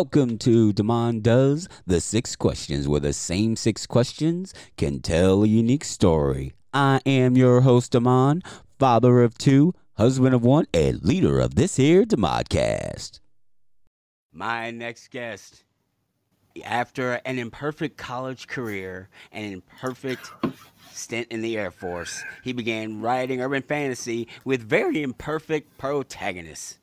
Welcome to Demond Does the Six Questions, where the same six questions can tell a unique story. I am your host, Demond, father of two, husband of one, and leader of this here Demodcast. My next guest, after an imperfect college career and imperfect stint in the Air Force, he began writing urban fantasy with very imperfect protagonists.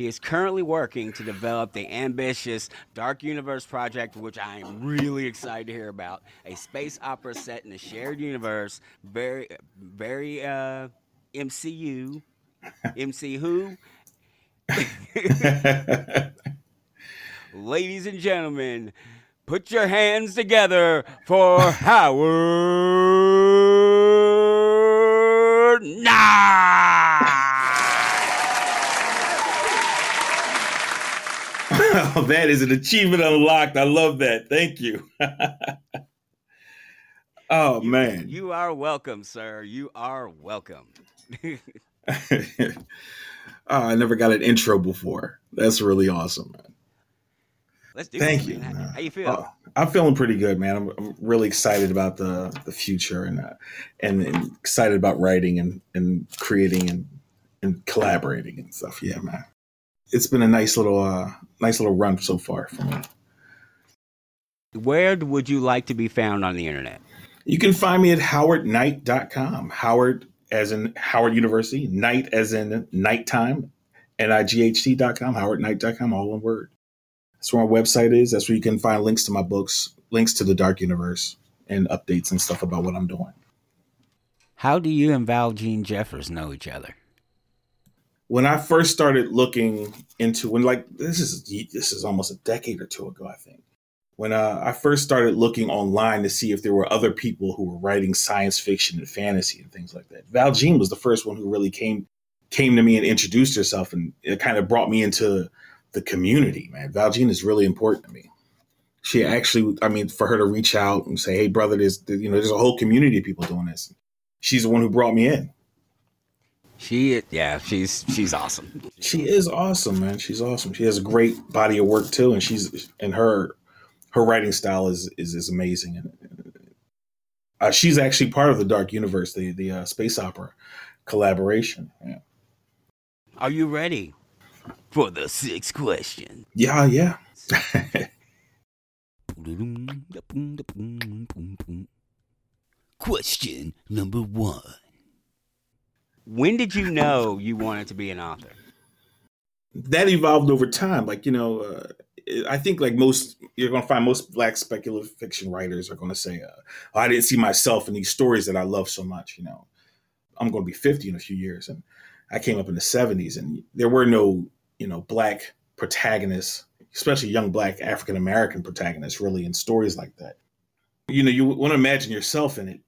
He is currently working to develop the ambitious Dark Universe project, which I am really excited to hear about. A space opera set in a shared universe, very, very uh, MCU, MC who. Ladies and gentlemen, put your hands together for Howard Nah. Oh, that is an achievement unlocked. I love that. Thank you. oh man. You are welcome, sir. You are welcome. oh, I never got an intro before. That's really awesome, man. Let's do Thank you. How, man. how you feel? Oh, I'm feeling pretty good, man. I'm, I'm really excited about the the future and uh, and, and excited about writing and and creating and and collaborating and stuff. Yeah, man. It's been a nice little uh nice little run so far for me. Where would you like to be found on the internet? You can find me at howardknight.com. Howard as in Howard University, night as in nighttime, N-I-G-H-T.com, howardknight.com, all one word. That's where my website is. That's where you can find links to my books, links to the Dark Universe, and updates and stuff about what I'm doing. How do you and Valjeanne Jeffers know each other? When I first started looking into when like this is this is almost a decade or two ago, I think. When uh, I first started looking online to see if there were other people who were writing science fiction and fantasy and things like that, Valjeanne was the first one who really came came to me and introduced herself, and it kind of brought me into the community. Man, Valjeanne is really important to me. She actually, I mean, for her to reach out and say, "Hey, brother, there's you know there's a whole community of people doing this." She's the one who brought me in. She, yeah, she's she's awesome. She is awesome, man. She's awesome. She has a great body of work too, and she's and her her writing style is is, is amazing. And uh, she's actually part of the Dark Universe, the the uh, space opera collaboration. Yeah, Are you ready for the sixth question? yeah, yeah. Question number one. When did you know you wanted to be an author? that evolved over time. Like you know, uh, I think like most you're to find most black speculative fiction writers are to say, uh, "I didn't see myself in these stories that I love so much." You know, I'm to be 50 in a few years, and I came up in the 70s, and there were no you know black protagonists, especially young black African American protagonists, really in stories like that. You know, you want to imagine yourself in it.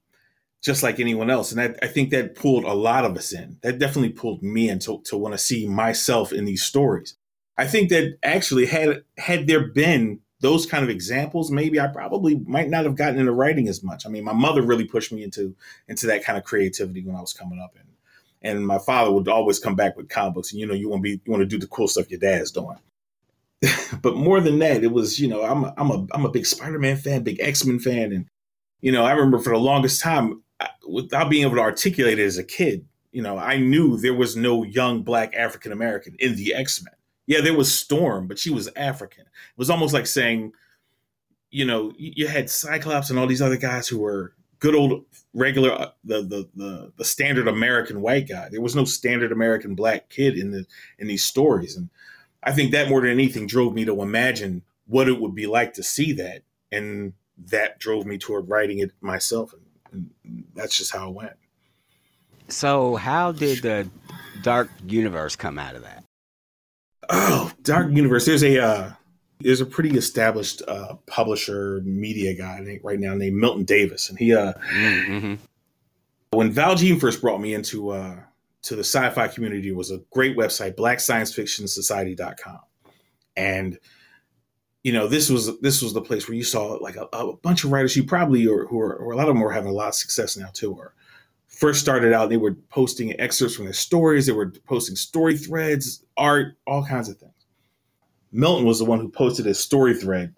Just like anyone else, and I, I think that pulled a lot of us in. That definitely pulled me in to, to want to see myself in these stories. I think that actually had had there been those kind of examples, maybe I probably might not have gotten into writing as much. I mean, my mother really pushed me into into that kind of creativity when I was coming up, and and my father would always come back with comic books, and you know, you want to be you want to do the cool stuff your dad's doing. but more than that, it was you know I'm a, I'm a I'm a big Spider Man fan, big X Men fan, and you know I remember for the longest time without being able to articulate it as a kid, you know I knew there was no young black African American in the X Men yeah, there was Storm, but she was African. It was almost like saying, you know, you, had Cyclops and all these other guys who were good old regular uh, the, the the the standard American white guy. There was no standard American black kid in the in these stories, and I think that more than anything drove me to imagine what it would be like to see that, and that drove me toward writing it myself, and, and that's just how it went. So, how did the Dark Universe come out of that? Oh, Dark Universe. There's a uh, there's a pretty established uh, publisher media guy right now named Milton Davis, and he uh, Mm-hmm. when Valjeanne first brought me into uh, to the sci-fi community was a great website, BlackScienceFictionSociety.com, and you know this was this was the place where you saw like a, a bunch of writers you probably or who are or a lot of them were having a lot of success now too, or first started out, they were posting excerpts from their stories. They were posting story threads, art, all kinds of things. Milton was the one who posted a story thread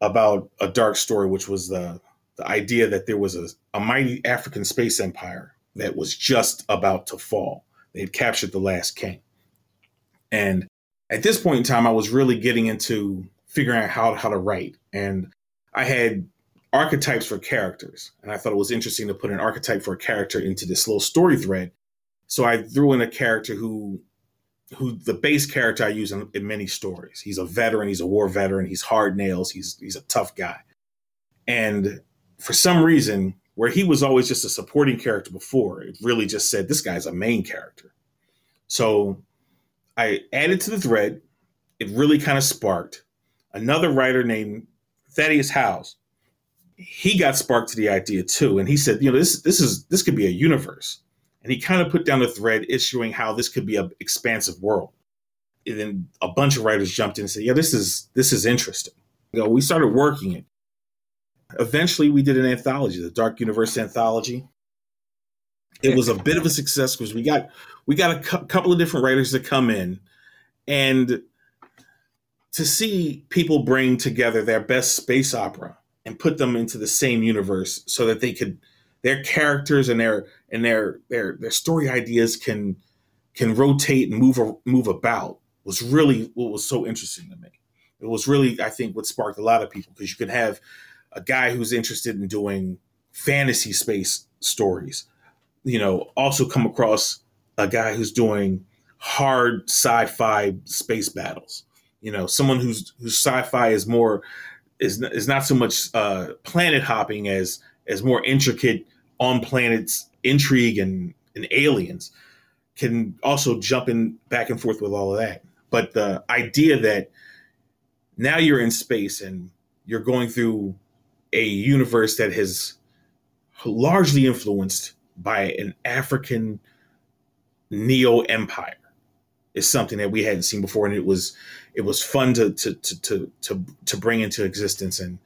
about a dark story, which was the the idea that there was a, a mighty African space empire that was just about to fall. They had captured the last king. And at this point in time, I was really getting into figuring out how, how to write. And I had archetypes for characters. And I thought it was interesting to put an archetype for a character into this little story thread. So I threw in a character who who the base character I use in, in, many stories. He's a veteran, he's a war veteran, he's hard nails, he's he's a tough guy. And for some reason, where he was always just a supporting character before, it really just said this guy's a main character. So I added to the thread. It really kind of sparked another writer named Thaddeus Howze. He got sparked to the idea too, and he said, you know, this this is this could be a universe. And he kind of put down a thread issuing how this could be an expansive world. And then a bunch of writers jumped in and said, yeah, this is this is interesting. You know, we started working it. Eventually, we did an anthology, the Dark Universe anthology. It was a bit of a success because we got we got a cu- couple of different writers to come in, and to see people bring together their best space opera and put them into the same universe so that they could their characters and their and their their their story ideas can can rotate and move move about was really what was so interesting to me. It was really I think what sparked a lot of people because you could have a guy who's interested in doing fantasy space stories, you know, also come across a guy who's doing hard sci-fi space battles. You know, someone who's whose sci-fi is more is is not so much uh, planet hopping as as more intricate on planets intrigue and, and aliens can also jump in back and forth with all of that. But the idea that now you're in space and you're going through a universe that has largely influenced by an African neo empire is something that we hadn't seen before, and it was it was fun to to to to to, to bring into existence and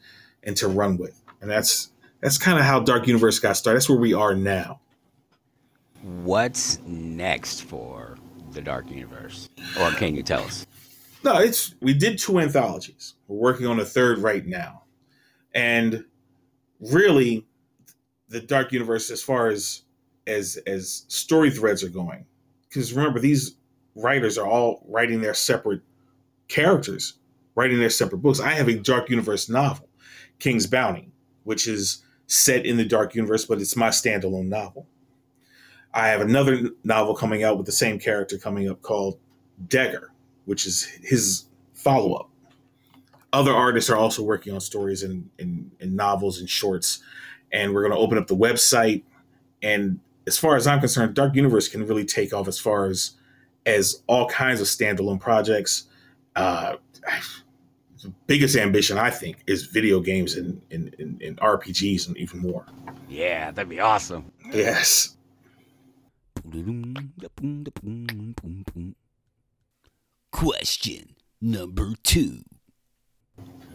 and to run with, and that's that's kind of how Dark Universe got started. That's where we are now. What's next for the Dark Universe, or can you tell us? No, it's we did two anthologies. We're working on a third right now, and really, the Dark Universe, as far as as as story threads are going, because remember these writers are all writing their separate characters, writing their separate books. I have a Dark Universe novel, King's Bounty, which is set in the Dark Universe, but it's my standalone novel. I have another novel coming out with the same character coming up called Dagger, which is his follow up. Other artists are also working on stories and in, in, novels and shorts. And we're going to open up the website. And as far as I'm concerned, Dark Universe can really take off as far as as all kinds of standalone projects. Uh, the biggest ambition, I think, is video games and, and, and, and RPGs and even more. Yeah, that'd be awesome. Yes. Question number two.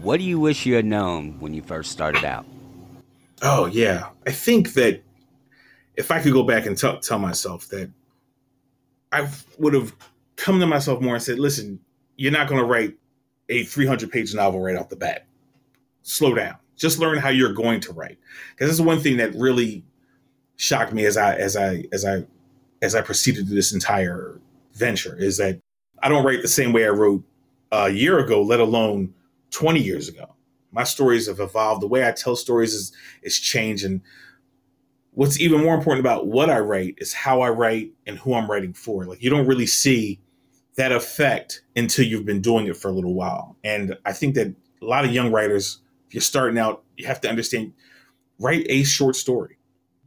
What do you wish you had known when you first started out? Oh, yeah. I think that if I could go back and t- tell myself that I would have come to myself more and said, listen, you're not going to write a 300 page novel right off the bat. Slow down. Just learn how you're going to write. Because this is one thing that really shocked me as I as I as I as I proceeded through this entire venture is that I don't write the same way I wrote a year ago, let alone 20 years ago. My stories have evolved. The way I tell stories is is changed. And what's even more important about what I write is how I write and who I'm writing for. Like you don't really see that effect until you've been doing it for a little while. And I think that a lot of young writers, if you're starting out, you have to understand write a short story.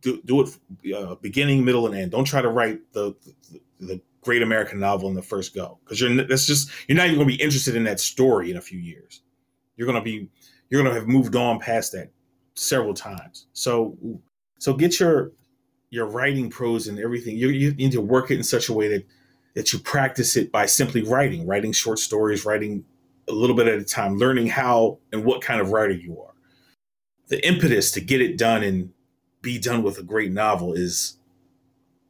Do, do it uh, beginning, middle, and end. Don't try to write the, the, the great American novel in the first go because you're that's just you're not even going to be interested in that story in a few years. You're going to be you're going to have moved on past that several times. So so get your your writing prose and everything. You, you need to work it in such a way that that you practice it by simply writing, writing short stories, writing a little bit at a time, learning how and what kind of writer you are. The impetus to get it done and be done with a great novel is,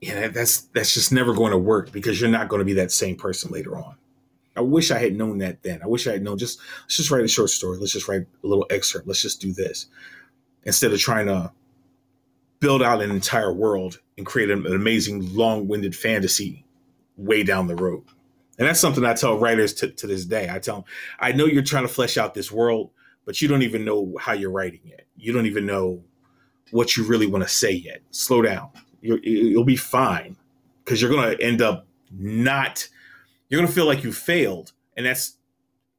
you know, that's that's just never going to work because you're not going to be that same person later on. I wish I had known that then. I wish I had known just let's just write a short story. Let's just write a little excerpt. Let's just do this instead of trying to build out an entire world and create an, amazing long-winded fantasy way down the road. And that's something I tell writers to, to this day. I tell them, I know you're trying to flesh out this world, but you don't even know how you're writing yet. You don't even know what you really want to say yet. Slow down. you you'll be fine because you're going to end up not, you're going to feel like you failed. And that's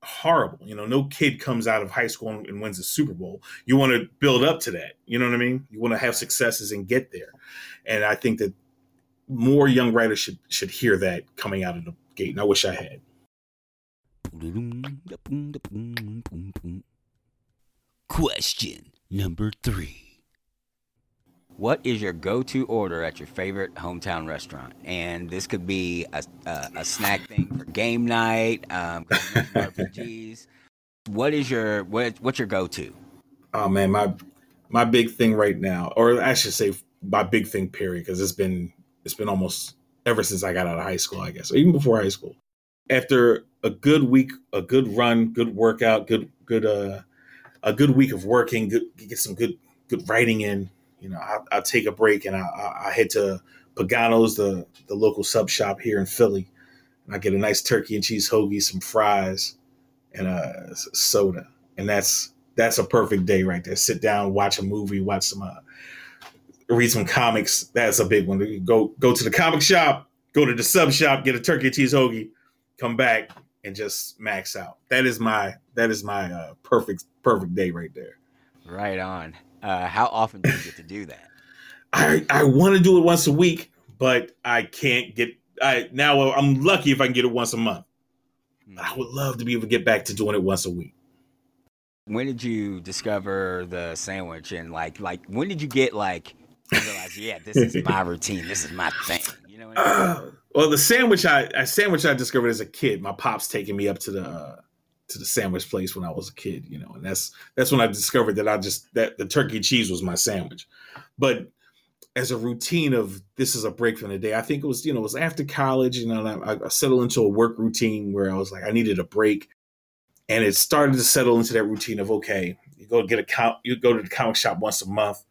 horrible. You know, no kid comes out of high school and wins a Super Bowl. You want to build up to that. You know what I mean? You want to have successes and get there. And I think that more young writers should should hear that coming out of the gate. And I wish I had. Question number three. What is your go-to order at your favorite hometown restaurant? And this could be a, a, a snack thing for game night, um, RPGs. What is your what, what's your go-to? Oh man, my my big thing right now, or I should say my big thing period, because it's been it's been almost ever since I got out of high school, I guess, or even before high school. After a good week, a good run, good workout, good good uh a good week of working, good get some good good writing in. You know, I, will take a break and I, I head to Pagano's, the the local sub shop here in Philly, and I get a nice turkey and cheese hoagie, some fries, and a soda, and that's that's a perfect day right there. Sit down, watch a movie, watch some, uh, read some comics. That's a big one. Go go to the comic shop, go to the sub shop, get a turkey and cheese hoagie, come back and just max out. That is my that is my uh, perfect perfect day right there. Right on. Uh, how often do you get to do that? I I want to do it once a week, but I can't get. I now I'm lucky if I can get it once a month. I would love to be able to get back to doing it once a week. When did you discover the sandwich and like like when did you get like realize yeah this is my routine this is my thing you know I mean? uh, well the sandwich I a sandwich I discovered as a kid my pops taking me up to the uh, to the sandwich place when I was a kid, you know, and that's that's when I discovered that I just that the turkey cheese was my sandwich. But as a routine of this is a break from the day, I think it was you know it was after college, you know, I, I settled into a work routine where I was like I needed a break, and it started to settle into that routine of okay, you go get a count, you go to the comic shop once a month,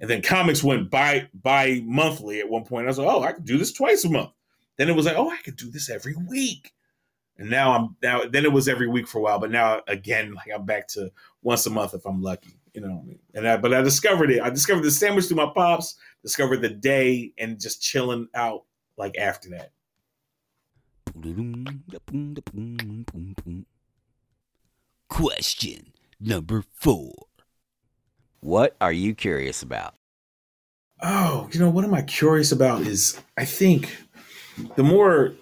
and then comics went by by monthly at one point. I was like, oh, I could do this twice a month. Then it was like, oh, I could do this every week. And now I'm now then it was every week for a while, but now again, like I'm back to once a month if I'm lucky, you know. And I, but I discovered it. I discovered the sandwich through my pops. Discovered the day and just chilling out like after that. Question number four. What are you curious about? Oh, you know, what am I curious about is I think the more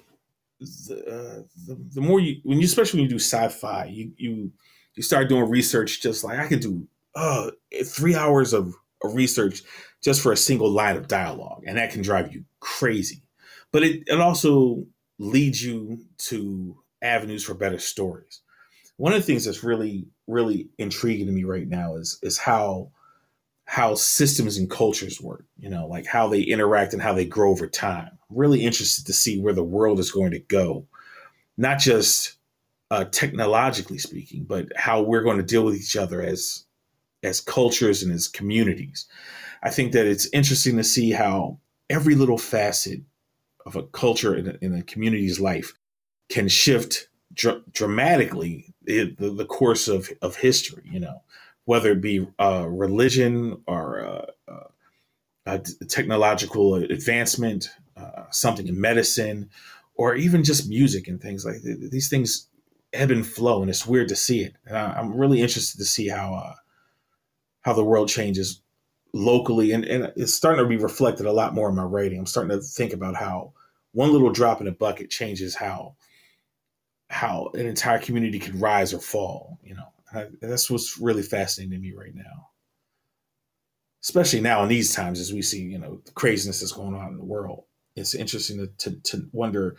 the, uh, the, the more you when you especially when you do sci-fi, you you you start doing research just like I could do uh three hours of, of research just for a single line of dialogue, and that can drive you crazy. But it, it also leads you to avenues for better stories. One of the things that's really, really intriguing to me right now is is how how systems and cultures work, you know, like how they interact and how they grow over time. I'm really interested to see where the world is going to go, not just uh, technologically speaking, but how we're going to deal with each other as as cultures and as communities. I think that it's interesting to see how every little facet of a culture in a, in a community's life can shift dr- dramatically the, the, course of, of history, you know, whether it be uh, religion or uh, uh, technological advancement, uh, something in medicine, or even just music and things like these things ebb and flow, and it's weird to see it. And I, am really interested to see how uh, how the world changes locally, and, and it's starting to be reflected a lot more in my writing. I'm starting to think about how one little drop in a bucket changes how how an entire community could rise or fall. You know, I, that's what's really fascinating to me right now, especially now in these times as we see you know the craziness that's going on in the world. It's interesting to to, to wonder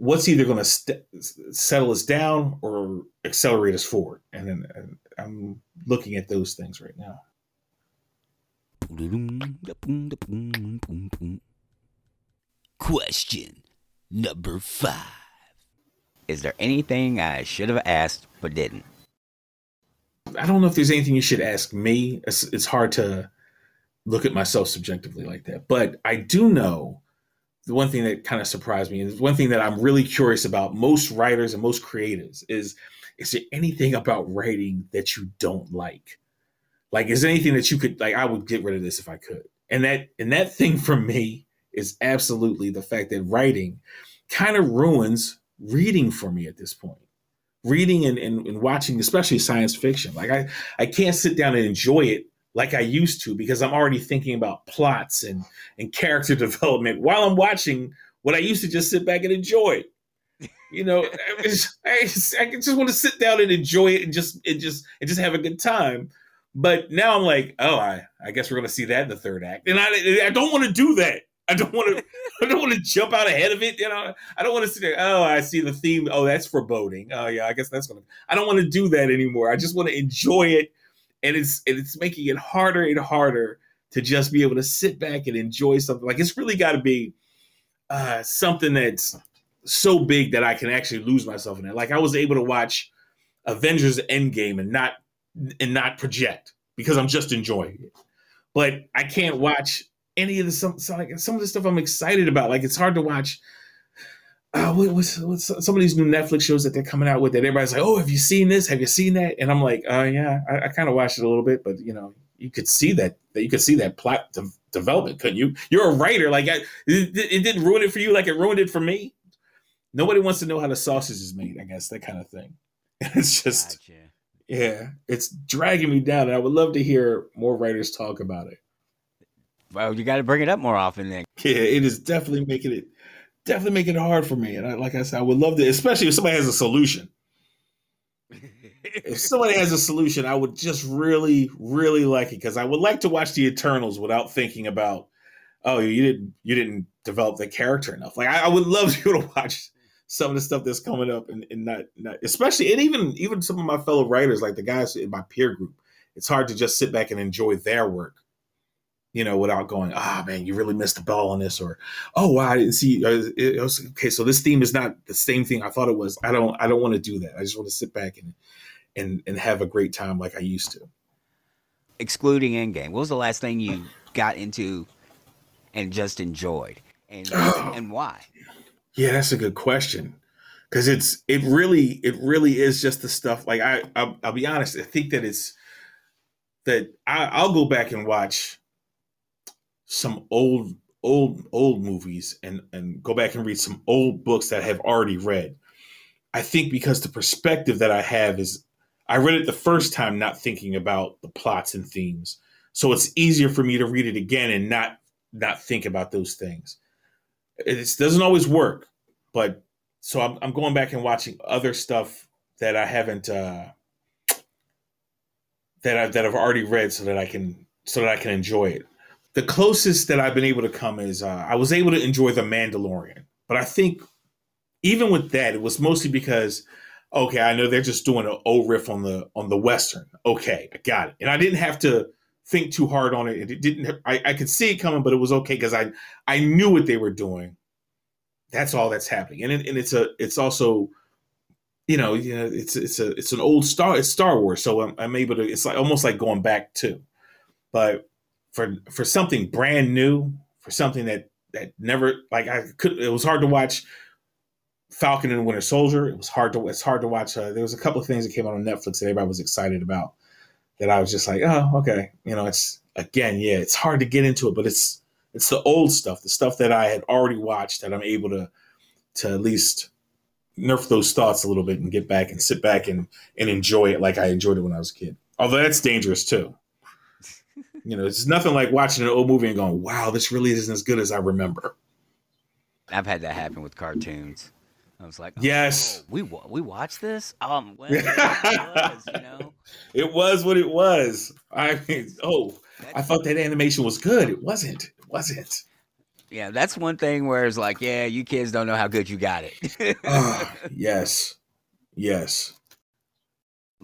what's either going to st- settle us down or accelerate us forward. And then and I'm looking at those things right now. Question number five. Is there anything I should have asked but didn't? I don't know if there's anything you should ask me. It's, it's hard to look at myself subjectively like that. But I do know the one thing that kind of surprised me, and one thing that I'm really curious about most writers and most creatives is is there anything about writing that you don't like? Like, is there anything that you could like? I would get rid of this if I could. And that and that thing for me is absolutely the fact that writing kind of ruins reading for me at this point. Reading and, and, and watching, especially science fiction. Like I, I can't sit down and enjoy it like I used to because I'm already thinking about plots and, and character development while I'm watching what I used to just sit back and enjoy. You know, I just, I just, I just want to sit down and enjoy it and just and just and just have a good time. But now I'm like, oh, I, I guess we're gonna see that in the third act, and I I don't want to do that. I don't want to. I don't want to jump out ahead of it. You know, I don't want to there. Oh, I see the theme. Oh, that's foreboding. Oh, yeah, I guess that's gonna. I don't want to do that anymore. I just want to enjoy it and it's and it's making it harder and harder to just be able to sit back and enjoy something. Like it's really got to be uh, something that's so big that I can actually lose myself in it. Like I was able to watch Avengers Endgame and not and not project because I'm just enjoying it. But I can't watch any of the some like, some of the stuff I'm excited about. Like it's hard to watch uh, what, what's, what's some of these new Netflix shows that they're coming out with that everybody's like, oh, have you seen this? Have you seen that? And I'm like, uh, yeah, I, I kind of watched it a little bit, but you know, you could see that, that you could see that plot de- development, couldn't you? You're a writer, like I, it, it, didn't ruin it for you, like it ruined it for me. Nobody wants to know how the sausage is made, I guess that kind of thing. It's just, gotcha. yeah, it's dragging me down, and I would love to hear more writers talk about it. Well, you got to bring it up more often then. Yeah, it is definitely making it definitely making it hard for me. And I, like I said, I would love to, especially if somebody has a solution. if somebody has a solution, I would just really, really like it because I would like to watch the Eternals without thinking about, oh, you didn't, you didn't develop the character enough. Like I, I would love you to watch some of the stuff that's coming up and, and not, not, especially, and even, even some of my fellow writers, like the guys in my peer group. It's hard to just sit back and enjoy their work you know, without going, ah, oh, man, you really missed the ball on this, or oh, wow, I didn't see. It was, okay, so this theme is not the same thing I thought it was. I don't, I don't want to do that. I just want to sit back and and and have a great time like I used to. Excluding Endgame, what was the last thing you got into and just enjoyed, and oh, and why? Yeah, that's a good question because it's it really it really is just the stuff. Like I, I'll, I'll be honest, I think that it's that I, I'll go back and watch some old old old movies and and go back and read some old books that I have already read. I think because the perspective that I have is I read it the first time not thinking about the plots and themes. So it's easier for me to read it again and not not think about those things. It doesn't always work, but so I'm, I'm going back and watching other stuff that I haven't uh, that I that I've already read so that I can so that I can enjoy it the closest that I've been able to come is uh, I was able to enjoy The Mandalorian, but I think even with that, it was mostly because okay, I know they're just doing an O riff on the on the western. Okay, I got it, and I didn't have to think too hard on it. It didn't. I, I could see it coming, but it was okay because I I knew what they were doing. That's all that's happening, and it, and it's a it's also you know, you know, it's it's a it's an old Star it's Star Wars, so I'm, I'm able to. It's like almost like going back to, but for for something brand new, for something that that never like I could. It was hard to watch Falcon and Winter Soldier. It was hard to it's hard to watch. Uh, there was a couple of things that came out on Netflix that everybody was excited about. That I was just like, oh, okay. You know, it's again, yeah, it's hard to get into it, but it's it's the old stuff, the stuff that I had already watched that I'm able to to at least nerf those thoughts a little bit and get back and sit back and and enjoy it like I enjoyed it when I was a kid. Although that's dangerous too. You know, it's nothing like watching an old movie and going, "Wow, this really isn't as good as I remember." I've had that happen with cartoons. I was like, oh, "Yes, we we watched this." Um, well, it was, you know, it was what it was. I mean, oh, I thought that animation was good. It wasn't. It wasn't. Yeah, that's one thing where it's like, yeah, you kids don't know how good you got it. uh, yes, yes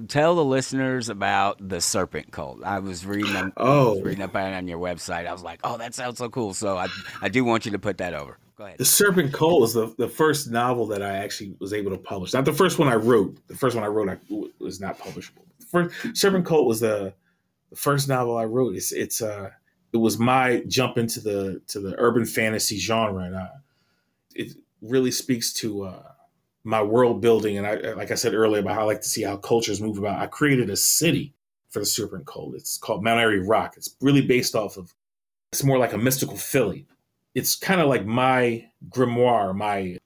tell the listeners about the serpent cult. I was reading. them, oh, was reading up on your website. I was like, oh, that sounds so cool. So I, I do want you to put that over. Go ahead. The Serpent Cult was the, the first novel that I actually was able to publish. Not the first one I wrote. The first one I wrote I, was not publishable. The first Serpent Cult was the the first novel I wrote. It's it's uh it was my jump into the to the urban fantasy genre, and I, it really speaks to uh, my world building. And I, like I said earlier, about how I like to see how cultures move about. I created a city for the Serpent Cult. It's called Mount Airy Rock. It's really based off of. It's more like a mystical Philly. It's kind of like my grimoire, my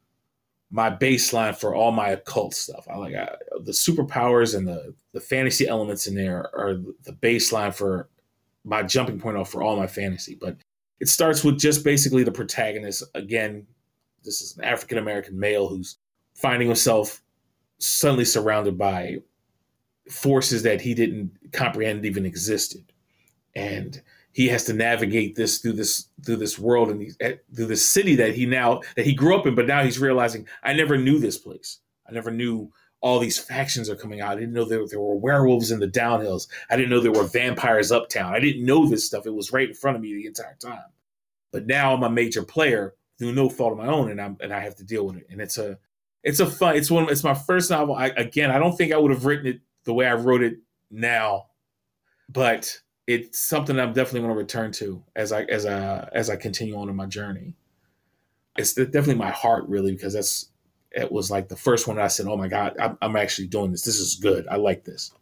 my baseline for all my occult stuff. I like I, the superpowers and the the fantasy elements in there are the baseline for my jumping point off for all my fantasy. But it starts with just basically the protagonist. Again, this is an African American male who's finding himself suddenly surrounded by forces that he didn't comprehend even existed, and he has to navigate this through this through this world and eh, through this city that he now that he grew up in, but now he's realizing I never knew this place. I never knew all these factions are coming out. I didn't know there, there were werewolves in the downhills. I didn't know there were vampires uptown. I didn't know this stuff. It was right in front of me the entire time. But now I'm a major player through no fault of my own, and I'm and I have to deal with it. And it's a it's a fun. It's one. It's my first novel. I, again, I don't think I would have written it the way I wrote it now, but it's something I'm definitely going to return to as I as I as I continue on in my journey. It's definitely my heart, really, because that's it was like the first one I said, "Oh my god, I'm, I'm actually doing this. This is good. I like this."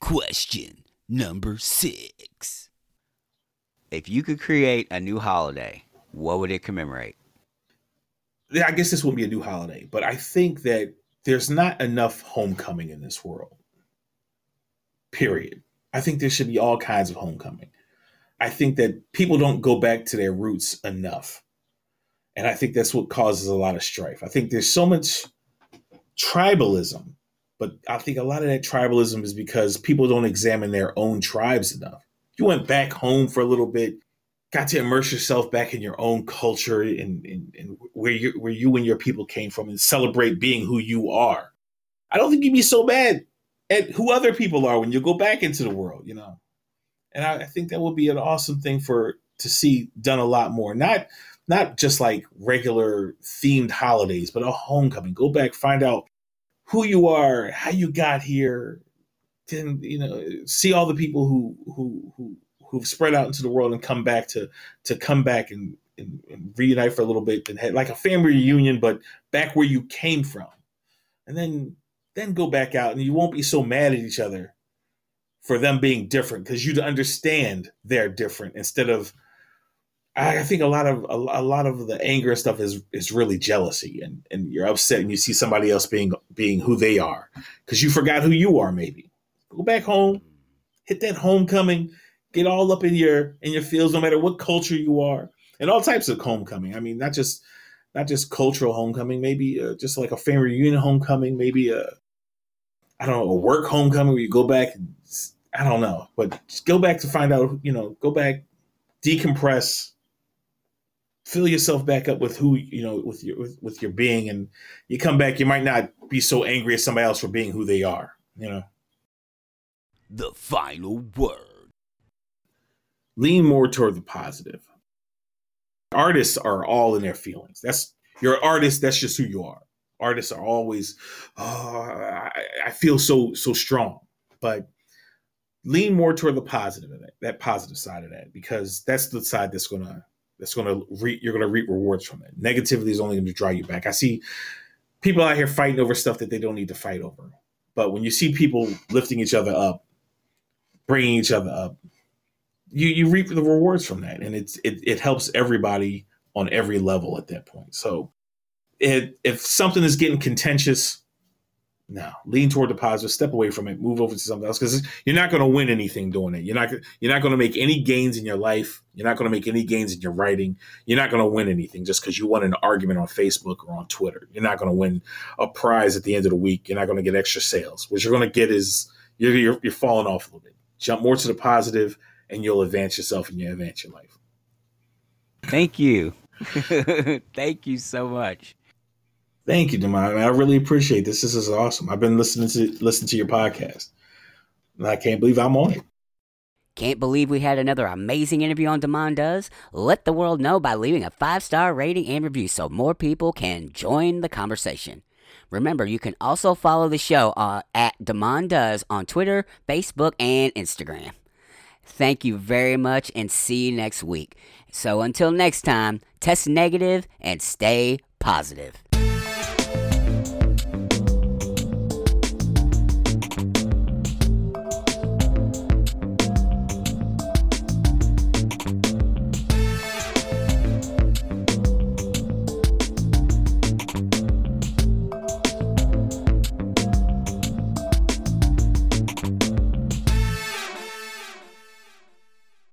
Question number six: If you could create a new holiday, what would it commemorate? I guess this wouldn't be a new holiday, but I think that there's not enough homecoming in this world. Period. I think there should be all kinds of homecoming. I think that people don't go back to their roots enough. And I think that's what causes a lot of strife. I think there's so much tribalism, but I think a lot of that tribalism is because people don't examine their own tribes enough. You went back home for a little bit, got to immerse yourself back in your own culture and, and, and where you where you and your people came from and celebrate being who you are. I don't think you'd be so bad at who other people are when you go back into the world, you know and I, I think that would be an awesome thing for to see done a lot more. Not not just like regular themed holidays, but a homecoming. Go back, find out who you are, how you got here. Then you know, see all the people who who who who've spread out into the world and come back to to come back and, and, and reunite for a little bit and had like a family reunion, but back where you came from, and then then go back out and you won't be so mad at each other for them being different because you understand they're different instead of I think a lot of a, a, lot of the anger stuff is is really jealousy and and you're upset and you see somebody else being being who they are because you forgot who you are maybe. Go back home hit that homecoming get all up in your in your fields no matter what culture you are and all types of homecoming I mean not just not just cultural homecoming maybe uh, just like a family reunion homecoming maybe a I don't know a work homecoming where you go back and I don't know, but go back to find out. You know, go back, decompress, fill yourself back up with who you know with your with, with your being, and you come back. You might not be so angry at somebody else for being who they are. You know. The final word. Lean more toward the positive. Artists are all in their feelings. That's you're an artist. That's just who you are. Artists are always, oh, I, I feel so so strong, but lean more toward the positive of that, that positive side of that, because that's the side that's gonna that's gonna re, you're gonna reap rewards from it. Negativity is only gonna draw you back. I see people out here fighting over stuff that they don't need to fight over. But when you see people lifting each other up, bringing each other up, you you reap the rewards from that, and it's it it helps everybody on every level at that point. So, it, if something is getting contentious, no, lean toward the positive. Step away from it. Move over to something else because you're not going to win anything doing it. You're not. You're not going to make any gains in your life. You're not going to make any gains in your writing. You're not going to win anything just because you won an argument on Facebook or on Twitter. You're not going to win a prize at the end of the week. You're not going to get extra sales. What you're going to get is you're, you're you're falling off a little bit. Jump more to the positive, and you'll advance yourself and you'll advance your life. Thank you. Thank you so much. Thank you, Demond. I really appreciate this. This is awesome. I've been listening to listen to your podcast, and I can't believe I'm on it. Can't believe we had another amazing interview on Demond Does? Let the world know by leaving a five star rating and review so more people can join the conversation. Remember, you can also follow the show uh, at Demond Does on Twitter, Facebook, and Instagram. Thank you very much and see you next week. So until next time, test negative and stay positive.